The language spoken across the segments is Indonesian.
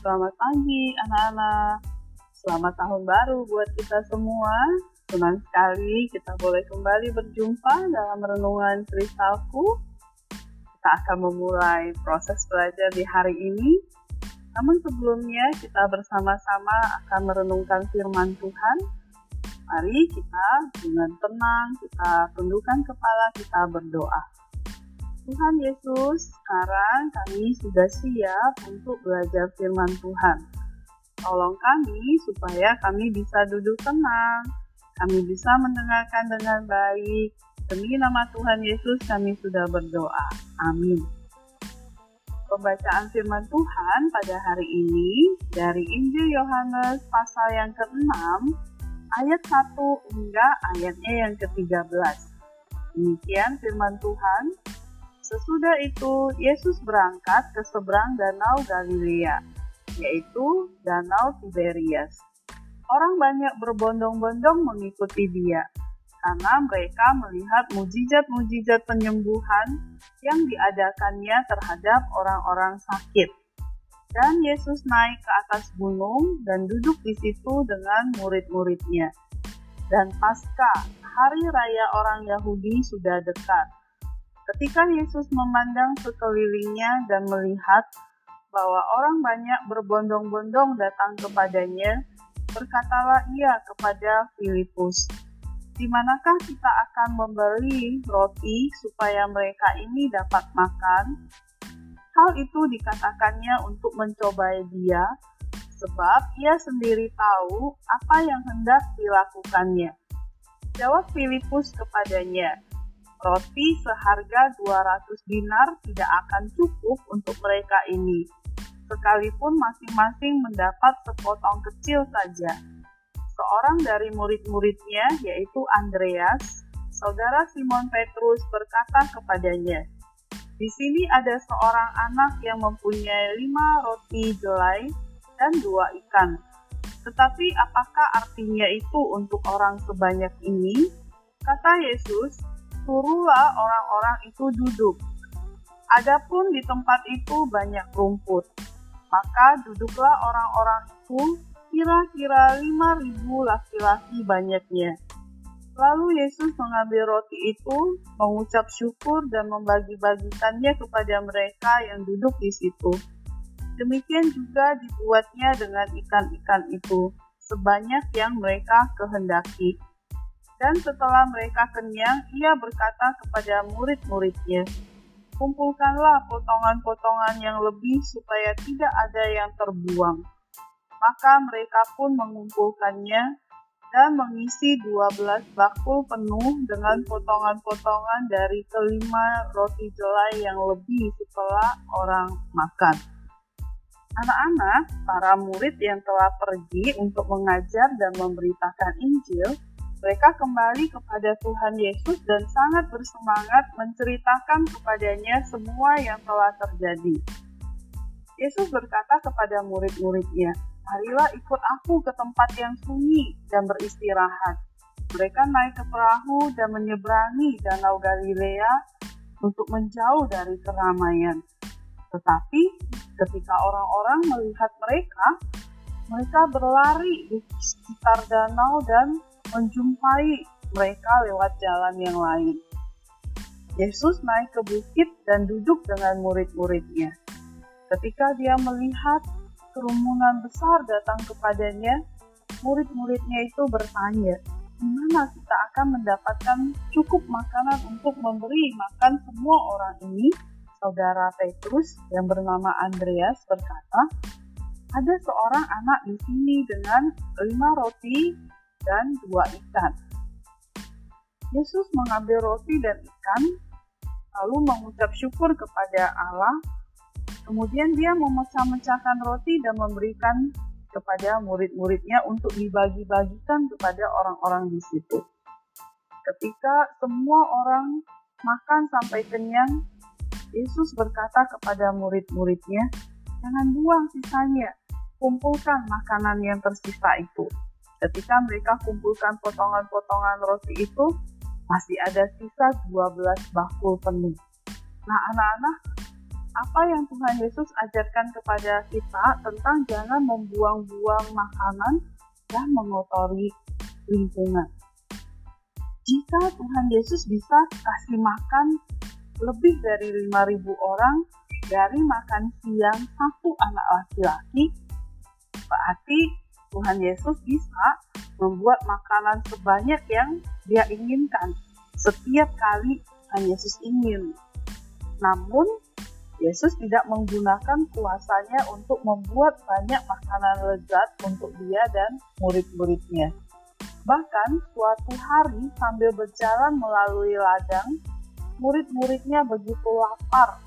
Selamat pagi anak-anak. Selamat tahun baru buat kita semua. Senang sekali kita boleh kembali berjumpa dalam renungan Kristalku. Kita akan memulai proses belajar di hari ini. Namun sebelumnya kita bersama-sama akan merenungkan firman Tuhan. Mari kita dengan tenang, kita tundukkan kepala, kita berdoa. Tuhan Yesus, sekarang kami sudah siap untuk belajar firman Tuhan. Tolong kami supaya kami bisa duduk tenang, kami bisa mendengarkan dengan baik. Demi nama Tuhan Yesus kami sudah berdoa. Amin. Pembacaan firman Tuhan pada hari ini dari Injil Yohanes pasal yang ke-6 ayat 1 hingga ayatnya yang ke-13. Demikian firman Tuhan. Sesudah itu, Yesus berangkat ke seberang Danau Galilea, yaitu Danau Tiberias. Orang banyak berbondong-bondong mengikuti dia, karena mereka melihat mujizat-mujizat penyembuhan yang diadakannya terhadap orang-orang sakit. Dan Yesus naik ke atas gunung dan duduk di situ dengan murid-muridnya. Dan pasca hari raya orang Yahudi sudah dekat Ketika Yesus memandang sekelilingnya dan melihat bahwa orang banyak berbondong-bondong datang kepadanya, berkatalah ia kepada Filipus, "Di manakah kita akan membeli roti supaya mereka ini dapat makan?" Hal itu dikatakannya untuk mencobai dia, sebab ia sendiri tahu apa yang hendak dilakukannya. Jawab Filipus kepadanya, Roti seharga 200 dinar tidak akan cukup untuk mereka ini, sekalipun masing-masing mendapat sepotong kecil saja. Seorang dari murid-muridnya, yaitu Andreas, saudara Simon Petrus berkata kepadanya, di sini ada seorang anak yang mempunyai lima roti jelai dan dua ikan. Tetapi apakah artinya itu untuk orang sebanyak ini? Kata Yesus, suruhlah orang-orang itu duduk. Adapun di tempat itu banyak rumput, maka duduklah orang-orang itu kira-kira lima ribu laki-laki banyaknya. Lalu Yesus mengambil roti itu, mengucap syukur dan membagi-bagikannya kepada mereka yang duduk di situ. Demikian juga dibuatnya dengan ikan-ikan itu, sebanyak yang mereka kehendaki. Dan setelah mereka kenyang, ia berkata kepada murid-muridnya, Kumpulkanlah potongan-potongan yang lebih supaya tidak ada yang terbuang. Maka mereka pun mengumpulkannya dan mengisi 12 bakul penuh dengan potongan-potongan dari kelima roti jelai yang lebih setelah orang makan. Anak-anak, para murid yang telah pergi untuk mengajar dan memberitakan Injil, mereka kembali kepada Tuhan Yesus dan sangat bersemangat menceritakan kepadanya semua yang telah terjadi. Yesus berkata kepada murid-muridnya, Marilah ikut aku ke tempat yang sunyi dan beristirahat. Mereka naik ke perahu dan menyeberangi Danau Galilea untuk menjauh dari keramaian. Tetapi ketika orang-orang melihat mereka, mereka berlari di sekitar danau dan menjumpai mereka lewat jalan yang lain. Yesus naik ke bukit dan duduk dengan murid-muridnya. Ketika dia melihat kerumunan besar datang kepadanya, murid-muridnya itu bertanya, di mana kita akan mendapatkan cukup makanan untuk memberi makan semua orang ini? Saudara Petrus yang bernama Andreas berkata, ada seorang anak di sini dengan lima roti dan dua ikan. Yesus mengambil roti dan ikan, lalu mengucap syukur kepada Allah. Kemudian dia memecah-mecahkan roti dan memberikan kepada murid-muridnya untuk dibagi-bagikan kepada orang-orang di situ. Ketika semua orang makan sampai kenyang, Yesus berkata kepada murid-muridnya, "Jangan buang sisanya, kumpulkan makanan yang tersisa itu." Ketika mereka kumpulkan potongan-potongan roti itu, masih ada sisa 12 bakul penuh. Nah, anak-anak, apa yang Tuhan Yesus ajarkan kepada kita tentang jangan membuang-buang makanan dan mengotori lingkungan. Jika Tuhan Yesus bisa kasih makan lebih dari 5.000 orang dari makan siang satu anak laki-laki, berarti Tuhan Yesus bisa membuat makanan sebanyak yang dia inginkan setiap kali Tuhan Yesus ingin. Namun, Yesus tidak menggunakan kuasanya untuk membuat banyak makanan lezat untuk dia dan murid-muridnya. Bahkan suatu hari sambil berjalan melalui ladang, murid-muridnya begitu lapar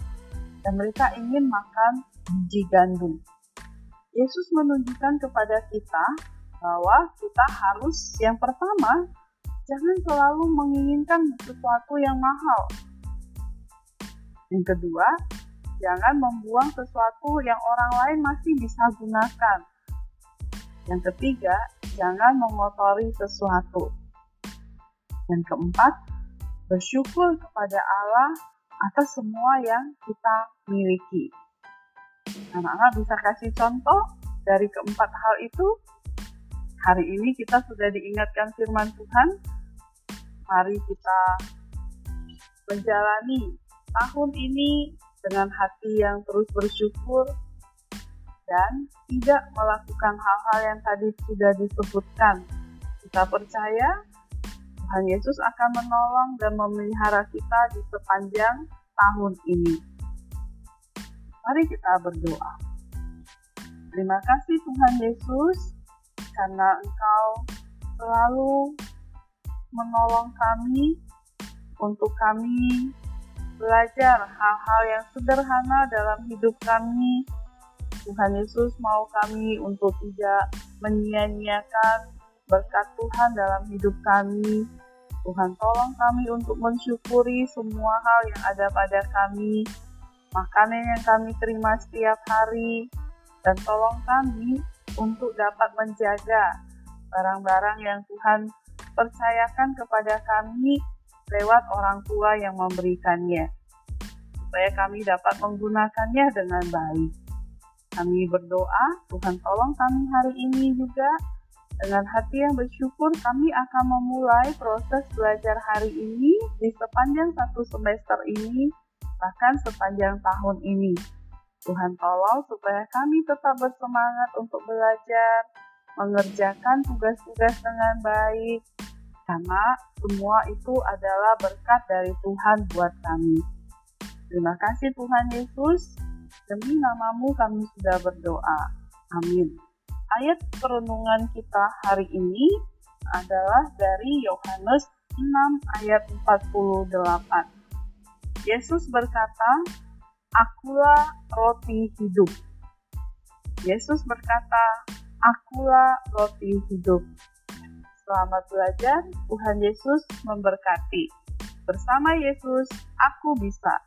dan mereka ingin makan biji gandum. Yesus menunjukkan kepada kita bahwa kita harus yang pertama jangan selalu menginginkan sesuatu yang mahal. Yang kedua, Jangan membuang sesuatu yang orang lain masih bisa gunakan. Yang ketiga, jangan mengotori sesuatu. Yang keempat, bersyukur kepada Allah atas semua yang kita miliki. Anak-anak bisa kasih contoh dari keempat hal itu. Hari ini kita sudah diingatkan firman Tuhan. Mari kita menjalani tahun ini dengan hati yang terus bersyukur dan tidak melakukan hal-hal yang tadi sudah disebutkan. Kita percaya Tuhan Yesus akan menolong dan memelihara kita di sepanjang tahun ini. Mari kita berdoa. Terima kasih Tuhan Yesus karena Engkau selalu menolong kami untuk kami belajar hal-hal yang sederhana dalam hidup kami. Tuhan Yesus mau kami untuk tidak menyia-nyiakan berkat Tuhan dalam hidup kami. Tuhan tolong kami untuk mensyukuri semua hal yang ada pada kami, makanan yang kami terima setiap hari, dan tolong kami untuk dapat menjaga barang-barang yang Tuhan percayakan kepada kami lewat orang tua yang memberikannya, supaya kami dapat menggunakannya dengan baik. Kami berdoa, Tuhan tolong kami hari ini juga. Dengan hati yang bersyukur kami akan memulai proses belajar hari ini di sepanjang satu semester ini, bahkan sepanjang tahun ini. Tuhan tolong supaya kami tetap bersemangat untuk belajar, mengerjakan tugas-tugas dengan baik, karena semua itu adalah berkat dari Tuhan buat kami. Terima kasih Tuhan Yesus, demi namamu kami sudah berdoa. Amin. Ayat perenungan kita hari ini adalah dari Yohanes 6 ayat 48. Yesus berkata, Akulah roti hidup. Yesus berkata, Akulah roti hidup. Selamat belajar, Tuhan Yesus memberkati. Bersama Yesus, aku bisa.